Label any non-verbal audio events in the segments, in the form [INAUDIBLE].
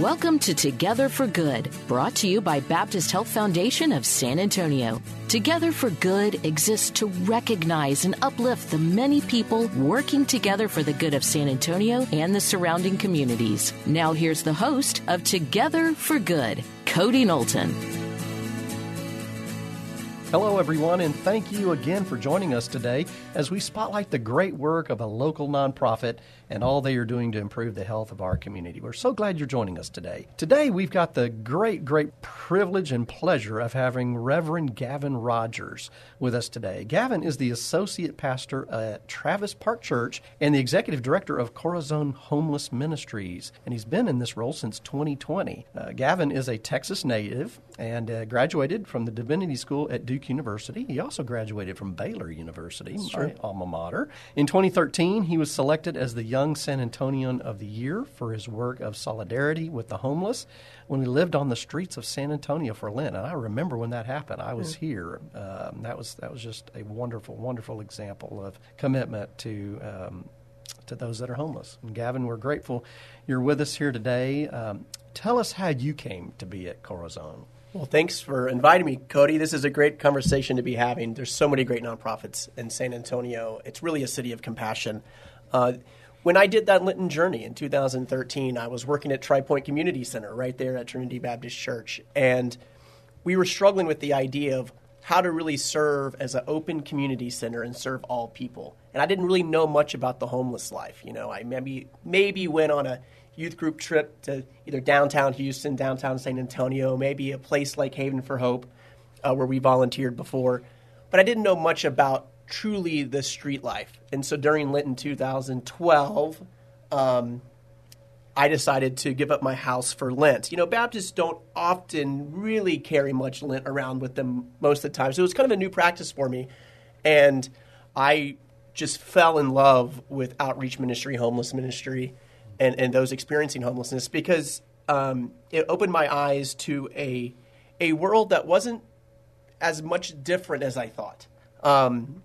Welcome to Together for Good, brought to you by Baptist Health Foundation of San Antonio. Together for Good exists to recognize and uplift the many people working together for the good of San Antonio and the surrounding communities. Now, here's the host of Together for Good, Cody Knowlton. Hello, everyone, and thank you again for joining us today as we spotlight the great work of a local nonprofit and all they are doing to improve the health of our community. We're so glad you're joining us today. Today, we've got the great, great privilege and pleasure of having Reverend Gavin Rogers with us today. Gavin is the associate pastor at Travis Park Church and the executive director of Corazon Homeless Ministries, and he's been in this role since 2020. Uh, Gavin is a Texas native and uh, graduated from the Divinity School at Duke University. He also graduated from Baylor University, my alma mater. In 2013, he was selected as the Young San Antonian of the Year for his work of solidarity with the homeless when he lived on the streets of San Antonio for Lent. And I remember when that happened. I was here. Um, that was that was just a wonderful, wonderful example of commitment to. Um, to those that are homeless. And Gavin, we're grateful you're with us here today. Um, tell us how you came to be at Corazon. Well, thanks for inviting me, Cody. This is a great conversation to be having. There's so many great nonprofits in San Antonio. It's really a city of compassion. Uh, when I did that Lenten journey in 2013, I was working at Tri Point Community Center right there at Trinity Baptist Church, and we were struggling with the idea of how to really serve as an open community center and serve all people. And I didn't really know much about the homeless life. You know, I maybe maybe went on a youth group trip to either downtown Houston, downtown San Antonio, maybe a place like Haven for Hope, uh, where we volunteered before. But I didn't know much about truly the street life. And so during Lenten 2012, um, I decided to give up my house for Lent. You know, Baptists don't often really carry much Lent around with them most of the time. So it was kind of a new practice for me. And I just fell in love with outreach ministry, homeless ministry, and, and those experiencing homelessness because um, it opened my eyes to a, a world that wasn't as much different as I thought. Um,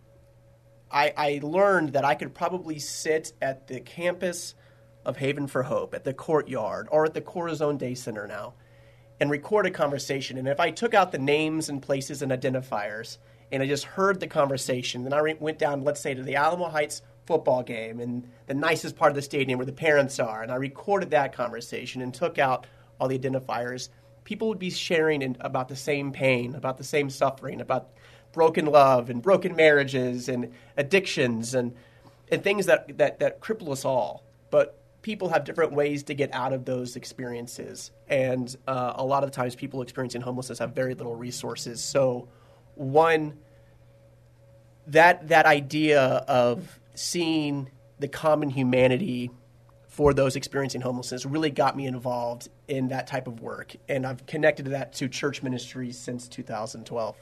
I, I learned that I could probably sit at the campus of Haven for Hope, at the courtyard, or at the Corazon Day Center now, and record a conversation. And if I took out the names and places and identifiers, and I just heard the conversation, then I went down, let's say, to the Alamo Heights football game and the nicest part of the stadium where the parents are, and I recorded that conversation and took out all the identifiers, people would be sharing in, about the same pain, about the same suffering, about broken love and broken marriages and addictions and and things that, that, that cripple us all. But people have different ways to get out of those experiences. And uh, a lot of times, people experiencing homelessness have very little resources. So, one, that, that idea of seeing the common humanity for those experiencing homelessness really got me involved in that type of work. And I've connected that to church ministries since 2012.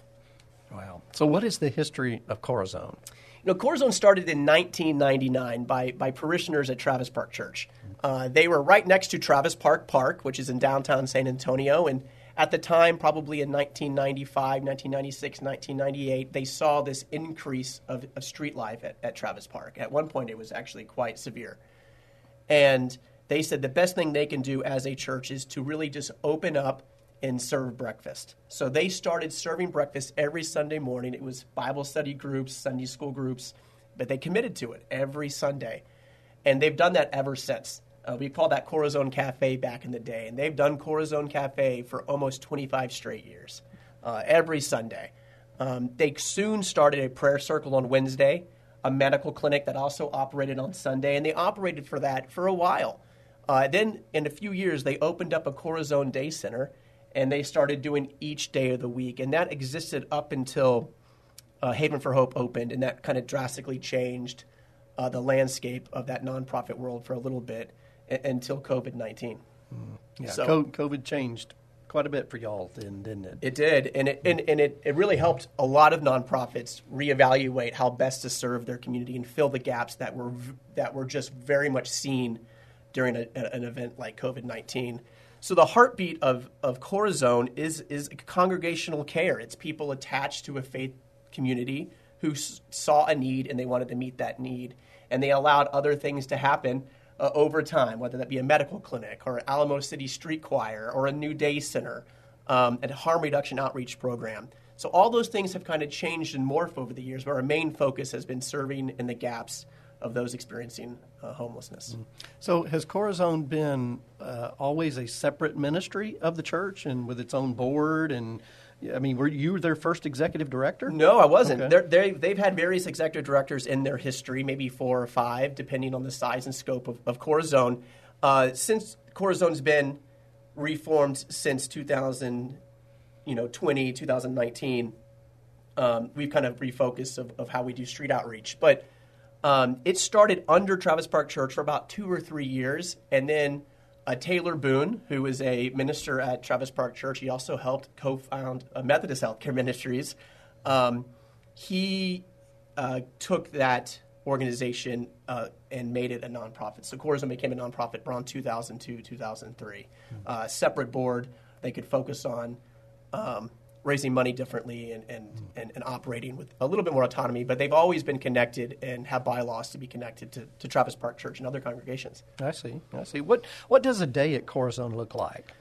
Wow. So, what is the history of Corazon? You know, Corazon started in 1999 by, by parishioners at Travis Park Church. Uh, they were right next to Travis Park Park, which is in downtown San Antonio. And at the time, probably in 1995, 1996, 1998, they saw this increase of, of street life at, at Travis Park. At one point, it was actually quite severe. And they said the best thing they can do as a church is to really just open up and serve breakfast. So they started serving breakfast every Sunday morning. It was Bible study groups, Sunday school groups, but they committed to it every Sunday. And they've done that ever since. Uh, we called that Corazon Cafe back in the day, and they've done Corazon Cafe for almost 25 straight years, uh, every Sunday. Um, they soon started a prayer circle on Wednesday, a medical clinic that also operated on Sunday, and they operated for that for a while. Uh, then, in a few years, they opened up a Corazon Day Center, and they started doing each day of the week, and that existed up until uh, Haven for Hope opened, and that kind of drastically changed uh, the landscape of that nonprofit world for a little bit a- until COVID 19. Mm. Yeah, So- Co- COVID changed quite a bit for y'all, then, didn't it? It did, and it and, and it, it really helped a lot of nonprofits reevaluate how best to serve their community and fill the gaps that were that were just very much seen during a, an event like COVID nineteen. So the heartbeat of of Corazon is is congregational care. It's people attached to a faith community who s- saw a need and they wanted to meet that need, and they allowed other things to happen uh, over time, whether that be a medical clinic or Alamo City Street Choir or a New Day Center, um, and a harm reduction outreach program. So all those things have kind of changed and morphed over the years, but our main focus has been serving in the gaps of those experiencing uh, homelessness. So has Corazon been uh, always a separate ministry of the church and with its own board? And I mean, were you their first executive director? No, I wasn't. Okay. They they've had various executive directors in their history, maybe four or five, depending on the size and scope of, of Corazon. Uh, since Corazon's been reformed since 2000, you know, 20, 2019, um, we've kind of refocused of, of how we do street outreach. But um, it started under Travis Park Church for about two or three years, and then uh, Taylor Boone, who is a minister at Travis Park Church, he also helped co-found uh, Methodist Healthcare Ministries. Um, he uh, took that organization uh, and made it a nonprofit. So Corazon became a nonprofit around 2002, 2003. Uh, separate board, they could focus on um, raising money differently and, and, and, and operating with a little bit more autonomy. But they've always been connected and have bylaws to be connected to, to Travis Park Church and other congregations. I see. I see. What What does a day at Corazon look like?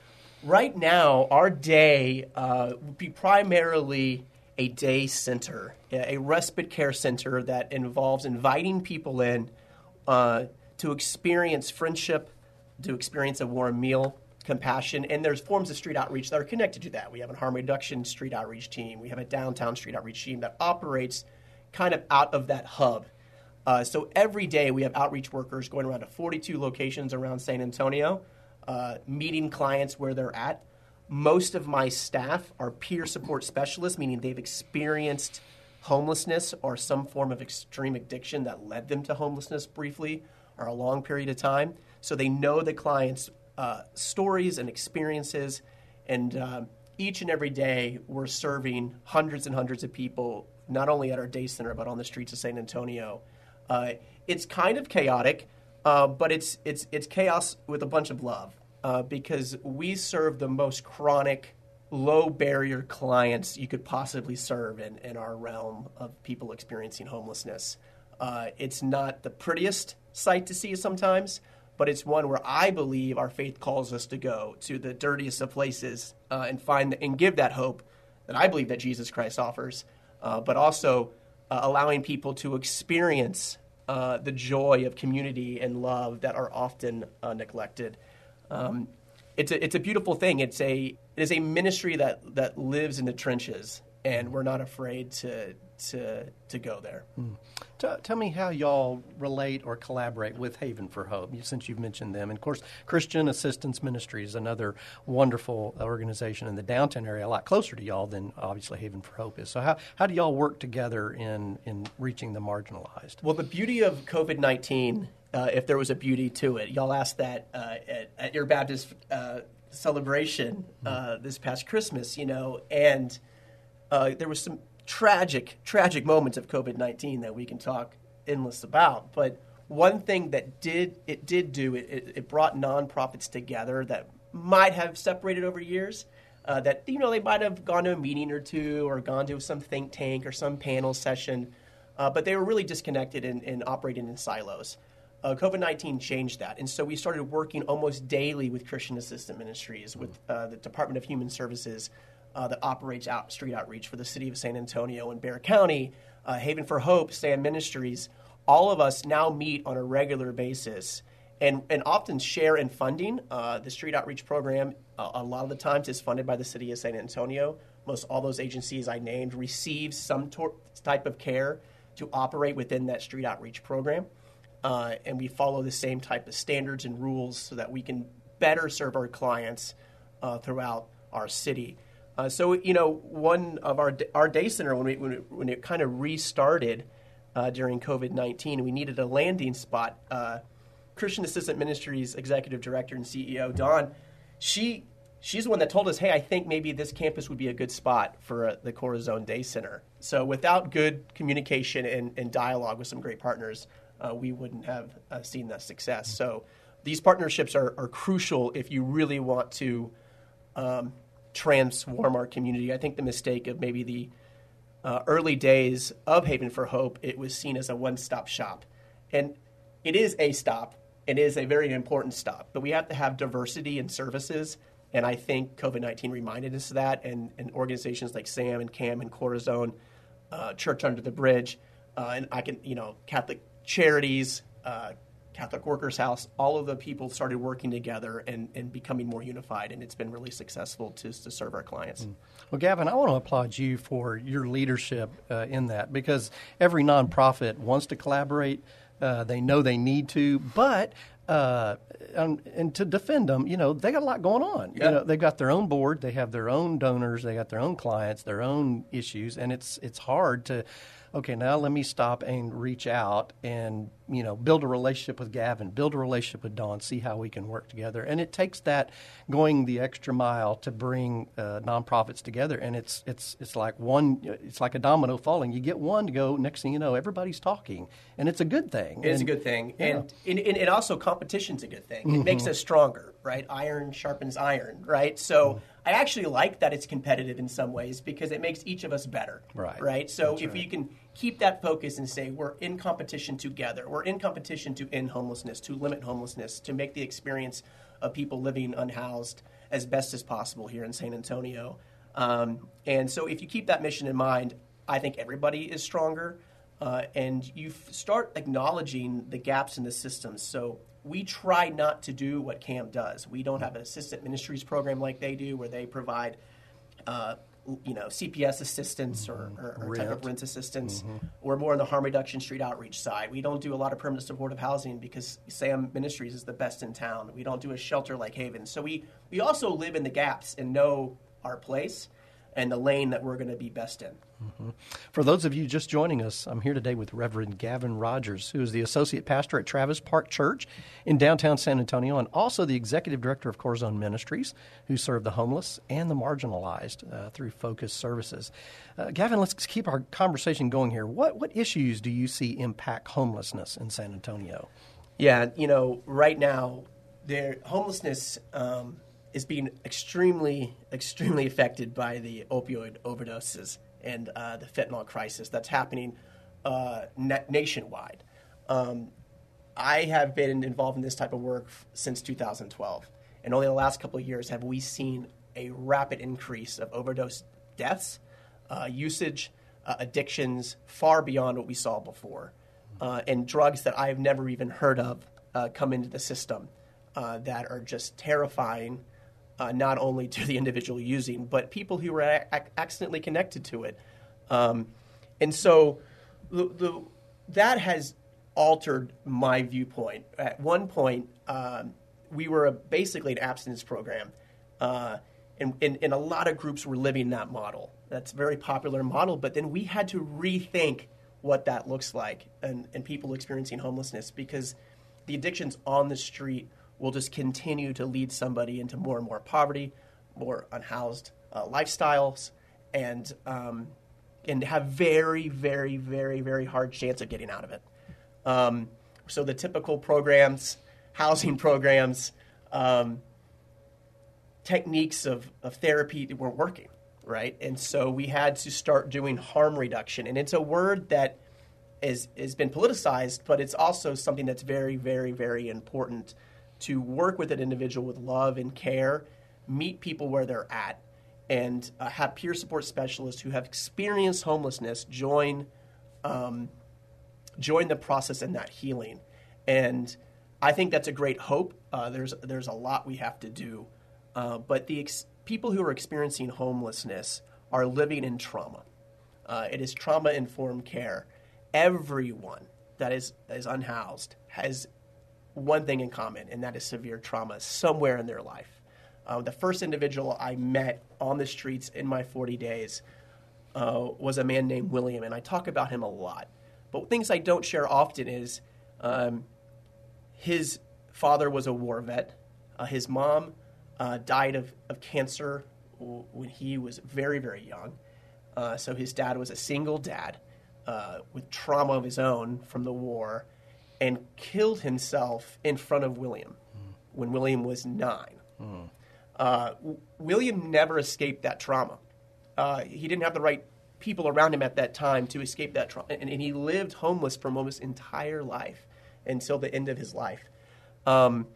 Right now, our day uh, would be primarily a day center, a a respite care center that involves inviting people in uh, to experience friendship, to experience a warm meal, compassion, and there's forms of street outreach that are connected to that. We have a harm reduction street outreach team. We have a downtown street outreach team that operates kind of out of that hub. Uh, so every day we have outreach workers going around to 42 locations around San Antonio, uh, meeting clients where they're at. Most of my staff are peer support specialists, meaning they've experienced homelessness or some form of extreme addiction that led them to homelessness briefly or a long period of time. So they know the clients' uh, stories and experiences, and um, each and every day we're serving hundreds and hundreds of people, not only at our day center but on the streets of San Antonio. Uh, it's kind of chaotic, uh, but it's it's it's chaos with a bunch of love uh, because we serve the most chronic, low barrier clients you could possibly serve in, in our realm of people experiencing homelessness. Uh, it's not the prettiest sight to see sometimes, but it's one where I believe our faith calls us to go to the dirtiest of places uh, and find and give that hope that I believe that Jesus Christ offers, uh, but also uh, allowing people to experience uh, the joy of community and love that are often uh, neglected. Um, it's a, it's a beautiful thing. It's a it is a ministry that that lives in the trenches, and we're not afraid to to to go there. T- tell me how y'all relate or collaborate with Haven for Hope, since you've mentioned them. And of course, Christian Assistance Ministry is another wonderful organization in the downtown area, a lot closer to y'all than obviously Haven for Hope is. So, how, how do y'all work together in, in reaching the marginalized? Well, the beauty of COVID 19, uh, if there was a beauty to it, y'all asked that uh, at, at your Baptist uh, celebration uh, this past Christmas, you know, and uh, there was some tragic, tragic moments of COVID 19 that we can talk endless about. But one thing that did it did do it, it, it brought nonprofits together that might have separated over years. Uh, that you know they might have gone to a meeting or two or gone to some think tank or some panel session, uh, but they were really disconnected and, and operating in silos. Uh, COVID 19 changed that. And so we started working almost daily with Christian Assistance Ministries, with uh, the Department of Human Services uh, that operates out street outreach for the city of San Antonio and Bexar County, uh, Haven for Hope, Stand Ministries. All of us now meet on a regular basis and, and often share in funding. Uh, the street outreach program, a lot of the times, is funded by the city of San Antonio. Most all those agencies I named receive some tor- type of care to operate within that street outreach program. Uh, and we follow the same type of standards and rules so that we can better serve our clients uh, throughout our city. Uh, so you know, one of our our day center when we when it, when it kind of restarted, uh, during COVID 19. We needed a landing spot. Uh, Christian Assistance Ministries Executive Director and CEO, Dawn, she she's the one that told us, hey, I think maybe this campus would be a good spot for uh, the Corazon Day Center. So without good communication and, and dialogue with some great partners, uh, we wouldn't have uh, seen that success. So these partnerships are, are crucial if you really want to um, transform our community. I think the mistake of maybe the uh, early days of Haven for Hope, it was seen as a one stop shop. And it is a stop, it is a very important stop, but we have to have diversity in services. And I think COVID 19 reminded us of that. And, and, organizations like SAM and CAM and Corazon, uh, Church Under the Bridge, uh, and I can, you know, Catholic Charities, uh, Catholic Workers House, all of the people started working together and, and becoming more unified, and it's been really successful to, to serve our clients. Mm. Well, Gavin, I want to applaud you for your leadership uh, in that because every nonprofit wants to collaborate. Uh, they know they need to, but uh, and, and, to defend them, you know, they got a lot going on. You know, they've got their own board, they have their own donors, they got their own clients, their own issues, and it's it's hard to okay, now let me stop and reach out and you know build a relationship with Gavin, build a relationship with Dawn, see how we can work together. And it takes that going the extra mile to bring uh, nonprofits together. And it's it's it's like one, it's like a domino falling. You get one to go, next thing you know, everybody's talking, and it's a good thing. It is a good thing, yeah. and, and, and also competition's a good thing. It mm-hmm. makes us stronger, right? Iron sharpens iron, right? So. Mm-hmm I actually like that it's competitive in some ways because it makes each of us better. Right. Right. So That's if right. you can keep that focus and say we're in competition together, we're in competition to end homelessness, to limit homelessness, to make the experience of people living unhoused as best as possible here in San Antonio. Um, and so if you keep that mission in mind, I think everybody is stronger. Uh, and you f- start acknowledging the gaps in the system. So we try not to do what CAM does. We don't have an assistant ministries program like they do, where they provide, uh, you know, CPS assistance or, or, or type of rent assistance. Mm-hmm. We're more on the harm reduction street outreach side. We don't do a lot of permanent supportive housing because SAM Ministries is the best in town. We don't do a shelter like Haven. So we we also live in the gaps and know our place and the lane that we're going to be best in. Mm-hmm. For those of you just joining us, I'm here today with Reverend Gavin Rogers, who is the associate pastor at Travis Park Church in downtown San Antonio, and also the executive director of Corazon Ministries, who serve the homeless and the marginalized uh, through Focus Services. Uh, Gavin, let's keep our conversation going here. What what issues do you see impact homelessness in San Antonio? Yeah, you know, right now, there homelessness. Um, is being extremely, extremely affected by the opioid overdoses and uh, the fentanyl crisis that's happening uh, na- nationwide. Um, I have been involved in this type of work f- since 2012, and only the last couple of years have we seen a rapid increase of overdose deaths, uh, usage, uh, addictions far beyond what we saw before, uh, and drugs that I've never even heard of uh, come into the system that are just terrifying uh, not only to the individual using, but people who were a- accidentally connected to it. Um, and so the, the, that has altered my viewpoint. At one point, um, we were a, basically an abstinence program, uh, and, and, and, a lot of groups were living that model. That's a very popular model, but then we had to rethink what that looks like and, and people experiencing homelessness because the addictions on the street will just continue to lead somebody into more and more poverty, more unhoused uh, lifestyles, and um, and have very, very, very, very hard chance of getting out of it. Um, so the typical programs, housing [LAUGHS] programs, um, techniques of, of therapy that weren't working, right? And so we had to start doing harm reduction, and it's a word that is has been politicized, but it's also something that's very, very, very important to work with an individual with love and care, meet people where they're at, and uh, have peer support specialists who have experienced homelessness join um, join the process in that healing. And I think that's a great hope. Uh, there's there's a lot we have to do, uh, but the ex- people who are experiencing homelessness are living in trauma. Uh, it is trauma informed care. Everyone that is is unhoused has one thing in common, and that is severe trauma somewhere in their life. Uh, the first individual I met on the streets in my 40 days uh, was a man named William, and I talk about him a lot. But things I don't share often is um, his father was a war vet. Uh, his mom uh, died of, of cancer when he was very, very young. Uh, so his dad was a single dad uh, with trauma of his own from the war and killed himself in front of William mm. when William was nine. Mm. W- William never escaped that trauma. Uh, he didn't have the right people around him at that time to escape that trauma. And, and, he lived homeless for almost entire life until the end of his life. Um,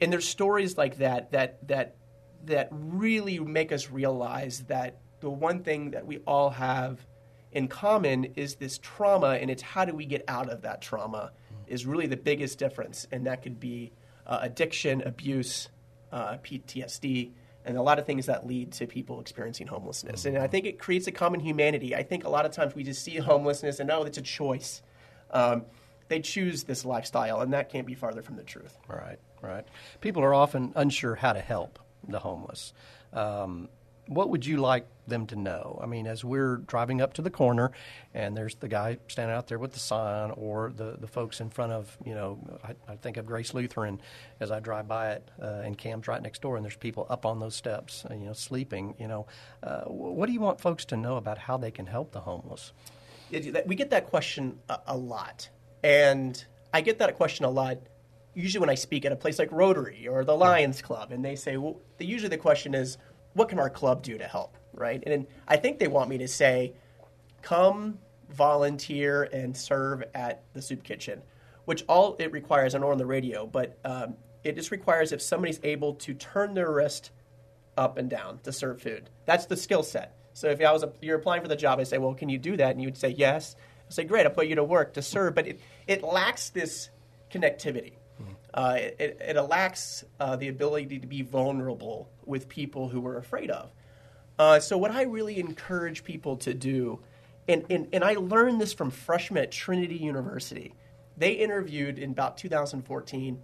and there's stories like that that that that really make us realize that the one thing that we all have in common is this trauma, and it's how do we get out of that trauma is really the biggest difference, and that could be uh, addiction, abuse, uh, PTSD, and a lot of things that lead to people experiencing homelessness. And I think it creates a common humanity. I think a lot of times we just see homelessness and oh, it's a choice. Um, they choose this lifestyle, and that can't be farther from the truth. Right, right. People are often unsure how to help the homeless. Um, what would you like them to know? I mean, as we're driving up to the corner and there's the guy standing out there with the sign or the, the folks in front of, you know, I, I think of Grace Lutheran as I drive by it uh, and CAM's right next door and there's people up on those steps, uh, you know, sleeping, you know. Uh, what do you want folks to know about how they can help the homeless? we get that question a, a lot. And I get that question a lot usually when I speak at a place like Rotary or the Lions Club, and they say, well, the, usually the question is, what can our club do to help, right? And I think they want me to say, come volunteer and serve at the soup kitchen, which all it requires, I know on the radio, but um, it just requires if somebody's able to turn their wrist up and down to serve food. That's the skill set. So if I was a, you're applying for the job, I say, well, can you do that? And you would say yes. I say, great, I'll put you to work to serve. But it, it lacks this connectivity. Uh, it, it, lacks uh, the ability to be vulnerable with people who we're afraid of. Uh, so, what I really encourage people to do, and, and, and I learned this from freshmen at Trinity University, they interviewed in about 2014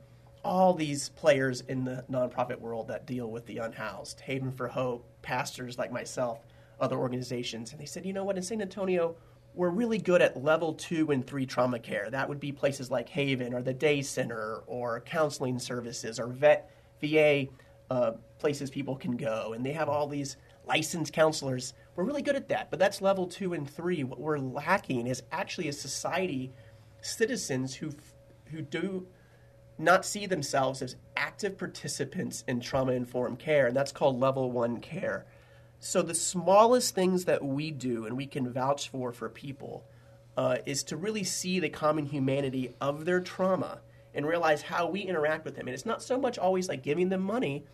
all these players in the nonprofit world that deal with the unhoused, Haven for Hope, pastors like myself, other organizations. And they said, you know what, in San Antonio, we're really good at level two and three trauma care. That would be places like Haven or the Day Center or counseling services or vet VA uh, places people can go. And they have all these licensed counselors. We're really good at that, but that's level two and three. What we're lacking is actually a society, citizens who who do not see themselves as active participants in trauma informed care, and that's called level one care. So the smallest things that we do and we can vouch for for people uh, is to really see the common humanity of their trauma and realize how we interact with them. And it's not so much always like giving them money,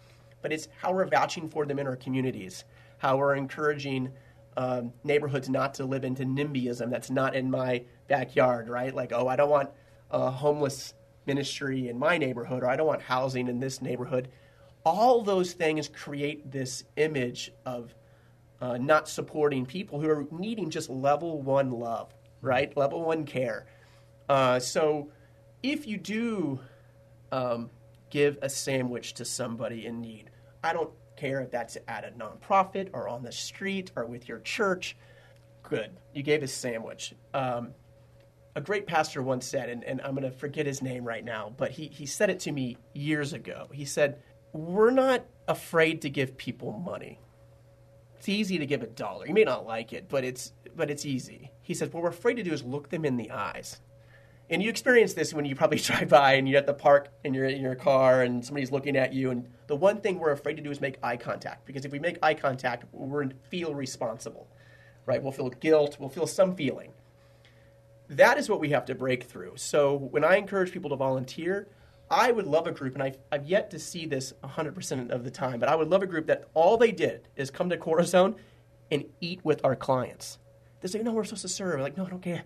but it's how we're vouching for them in our communities, how we're encouraging um, neighborhoods not to live into NIMBYism that's not in my backyard, right? Like, oh, I don't want a homeless ministry in my neighborhood, or I don't want housing in this neighborhood. All those things create this image of uh, not supporting people who are needing just level one love, right? Level one care. Uh, so if you do um, give a sandwich to somebody in need, I don't care if that's at a nonprofit or on the street or with your church. Good. You gave a sandwich. Um, a great pastor once said, and, and I'm going to forget his name right now, but he, he said it to me years ago. He said, We're not afraid to give people money. It's easy to give a dollar. You may not like it, but it's but it's easy. He says, what we're afraid to do is look them in the eyes. And you experience this when you probably [LAUGHS] drive by and you're at the park and you're in your car and somebody's looking at you. And the one thing we're afraid to do is make eye contact because if we make eye contact, we'll feel responsible, right? We'll feel guilt, we'll feel some feeling. That is what we have to break through. So when I encourage people to volunteer, I would love a group, and I've, I've yet to see this 100% of the time, but I would love a group that all they did is come to Corazon and eat with our clients. They say, no, we're supposed to serve. I'm like, no, I don't care.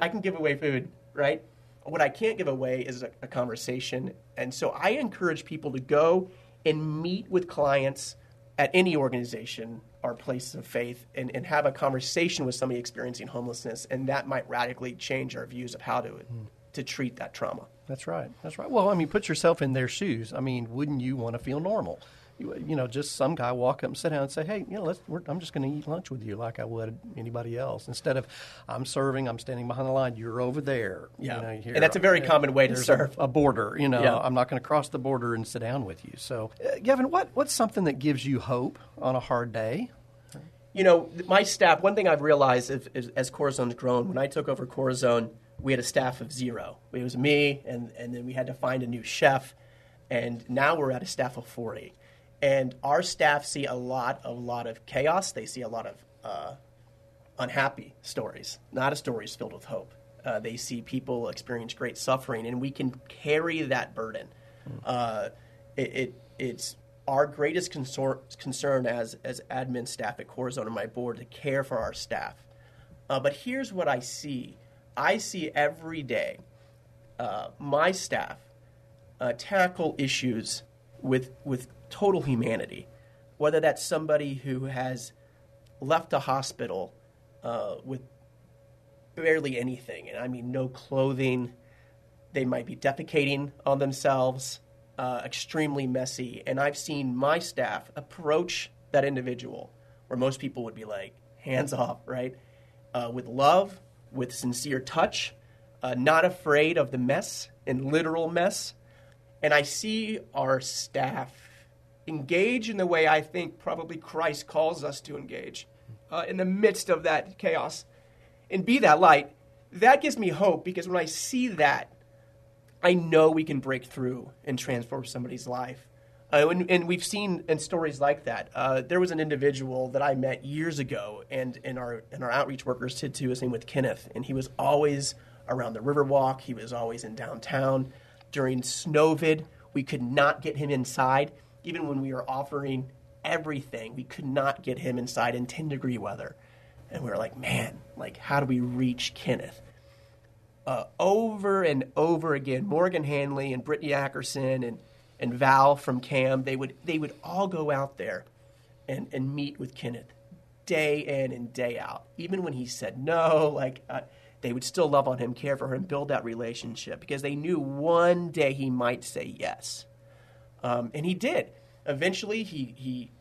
I can give away food, right? What I can't give away is a, a conversation. And so I encourage people to go and meet with clients at any organization or place of faith and, and have a conversation with somebody experiencing homelessness. And that might radically change our views of how to, mm. to treat that trauma. That's right. That's right. Well, I mean, put yourself in their shoes. I mean, wouldn't you want to feel normal? You, know, just some guy walk up and sit down and say, "Hey, you know, let's, I'm just going to eat lunch with you like I would anybody else." Instead of, "I'm serving, I'm standing behind the line, you're over there." Yeah, you know, here, and that's a very common way to serve. A, a border, you know, Yeah. I'm not going to cross the border and sit down with you. So, uh, Gavin, what what's something that gives you hope on a hard day? you know, my staff, one thing I've realized is, is, as Corazon's grown, when I took over Corazone, we had a staff of zero. It was me, and, and then we had to find a new chef, and now we're at a staff of 40. And our staff see a lot, a lot of chaos. They see a lot of uh, unhappy stories, not a stories filled with hope. Uh, they see people experience great suffering, and we can carry that burden. Uh, it, it, it's our greatest concern, concern as, as admin staff at Corazon and my board to care for our staff. Uh, but here's what I see I see every day uh, my staff uh, tackle issues with, with total humanity, whether that's somebody who has left a hospital uh, with barely anything, and I mean no clothing. They might be defecating on themselves, uh, extremely messy. And I've seen my staff approach that individual where most people would be like, hands off, right? Uh, with love, with sincere touch, uh, not afraid of the mess and literal mess. And I see our staff engage in the way I think probably Christ calls us to engage uh, in the midst of that chaos and be that light. That gives me hope because when I see that, I know we can break through and transform somebody's life. Uh, and, and we've seen in stories like that. Uh, there was an individual that I met years ago, and, and, our, and our outreach workers did too. His name was Kenneth, and he was always around the Riverwalk. He was always in downtown. During Snowvid, we could not get him inside. Even when we were offering everything, we could not get him inside in 10 degree weather. And we were like, man, like, how do we reach Kenneth? uh, over and over again. Morgan Hanley and Brittany Ackerson and, and Val from CAM, they would, they would all go out there and, and meet with Kenneth day in and day out. Even when he said no, like uh, they would still love on him, care for him, build that relationship because they knew one day he might say yes. Um, and he did. Eventually, he, he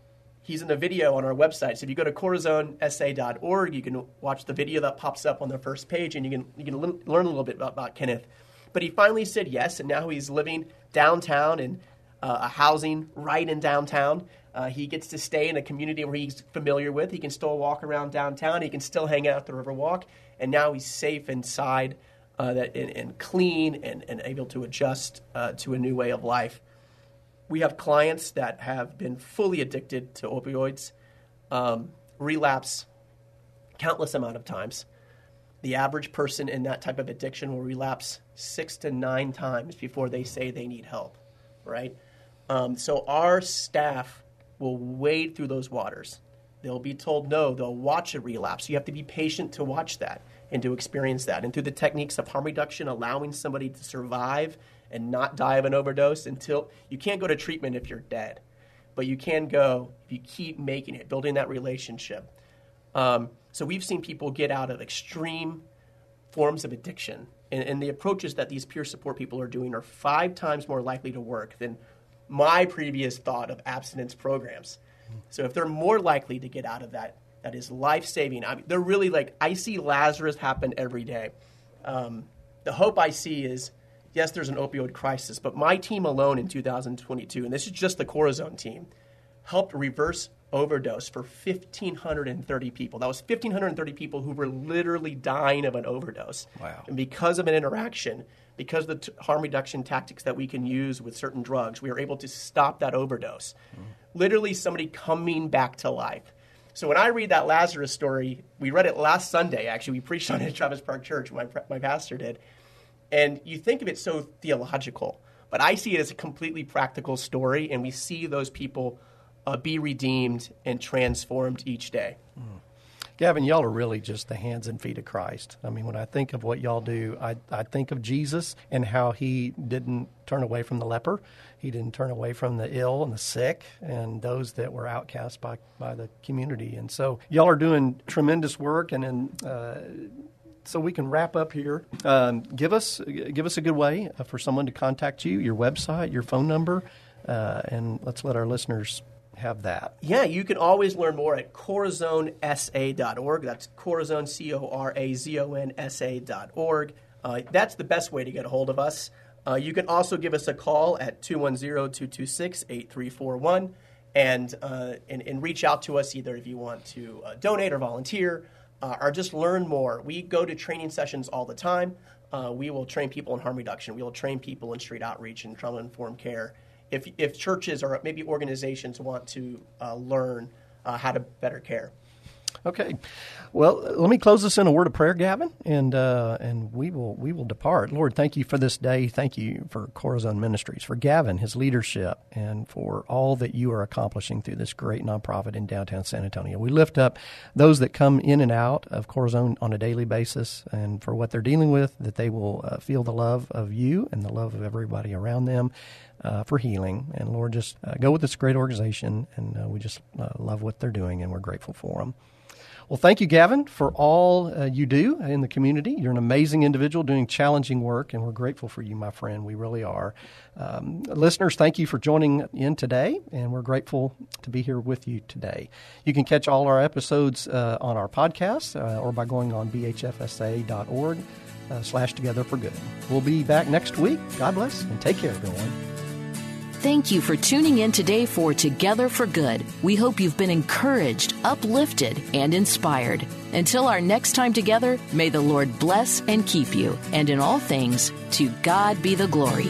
he's in the video on our website. So if you go to corazonsa.org, you can watch the video that pops up on the first page, and you can you can learn a little bit about, about Kenneth. But he finally said yes, and now he's living downtown in uh, a housing right in downtown. Uh, he gets to stay in a community where he's familiar with. He can still walk around downtown. He can still hang out at the Riverwalk, and now he's safe inside uh, that and, and clean and, and able to adjust uh, to a new way of life we have clients that have been fully addicted to opioids, um, relapse countless amount of times. The average person in that type of addiction will relapse six to nine times before they say they need help, right? Um, so our staff will wade through those waters. They'll be told no. They'll watch a relapse. You have to be patient to watch that and to experience that. And through the techniques of harm reduction, allowing somebody to survive and not die of an overdose until you can't go to treatment if you're dead, but you can go if you keep making it, building that relationship. Um, so we've seen people get out of extreme forms of addiction, and, and the approaches that these peer support people are doing are five times more likely to work than my previous thought of abstinence programs. So if they're more likely to get out of that, that is life saving. I mean, they're really like I see Lazarus happen every day. Um, the hope I see is yes, there's an opioid crisis, but my team alone in 2022, and this is just the Corazon team, helped reverse overdose for 1,530 people. That was 1,530 people who were literally dying of an overdose. Wow. And because of an interaction, because of the t- harm reduction tactics that we can use with certain drugs, we are able to stop that overdose. Mm-hmm. Literally, somebody coming back to life. So when I read that Lazarus story, we read it last Sunday. Actually, we preached on it at Travis Park Church. My my pastor did, and you think of it so theological, but I see it as a completely practical story, and we see those people uh, be redeemed and transformed each day. Gavin, y'all are really just the hands and feet of Christ. I mean, when I think of what y'all do, I, I think of Jesus and how he didn't turn away from the leper. He didn't turn away from the ill and the sick and those that were outcast by, by the community. And so y'all are doing tremendous work. And in, uh, so we can wrap up here. Um, give us give us a good way uh, for someone to contact you, your website, your phone number. uh, and let's let our listeners have that. Yeah, you can always learn more at corazonsa.org. That's Corazon, C O R A Z O N S A.org. Uh, that's the best way to get a hold of us. Uh, you can also give us a call at 210 226 8341 and, uh, and, and reach out to us either if you want to uh, donate or volunteer uh, or just learn more. We go to training sessions all the time. Uh, we will train people in harm reduction. We will train people in street outreach and trauma informed care. If, if churches or maybe organizations want to uh, learn uh, how to better care. Okay, well, let me close this in a word of prayer, Gavin, and uh, and we will we will depart. Lord, thank you for this day. Thank you for Corazon Ministries, for Gavin, his leadership, and for all that you are accomplishing through this great nonprofit in downtown San Antonio. We lift up those that come in and out of Corazon on a daily basis, and for what they're dealing with, that they will uh, feel the love of you and the love of everybody around them. Uh, for healing. And Lord, just uh, go with this great organization, and uh, we just uh, love what they're doing, and we're grateful for them. Well, thank you, Gavin, for all uh, you do in the community. You're an amazing individual doing challenging work, and we're grateful for you, my friend. We really are. Um, listeners, thank you for joining in today, and we're grateful to be here with you today. You can catch all our episodes uh, on our podcast uh, or by going on bhfsa.org uh, slash together for good. We'll be back next week. God bless, and take care, everyone. Thank you for tuning in today for Together for Good. We hope you've been encouraged, uplifted, and inspired. Until our next time together, may the Lord bless and keep you. And in all things, to God be the glory.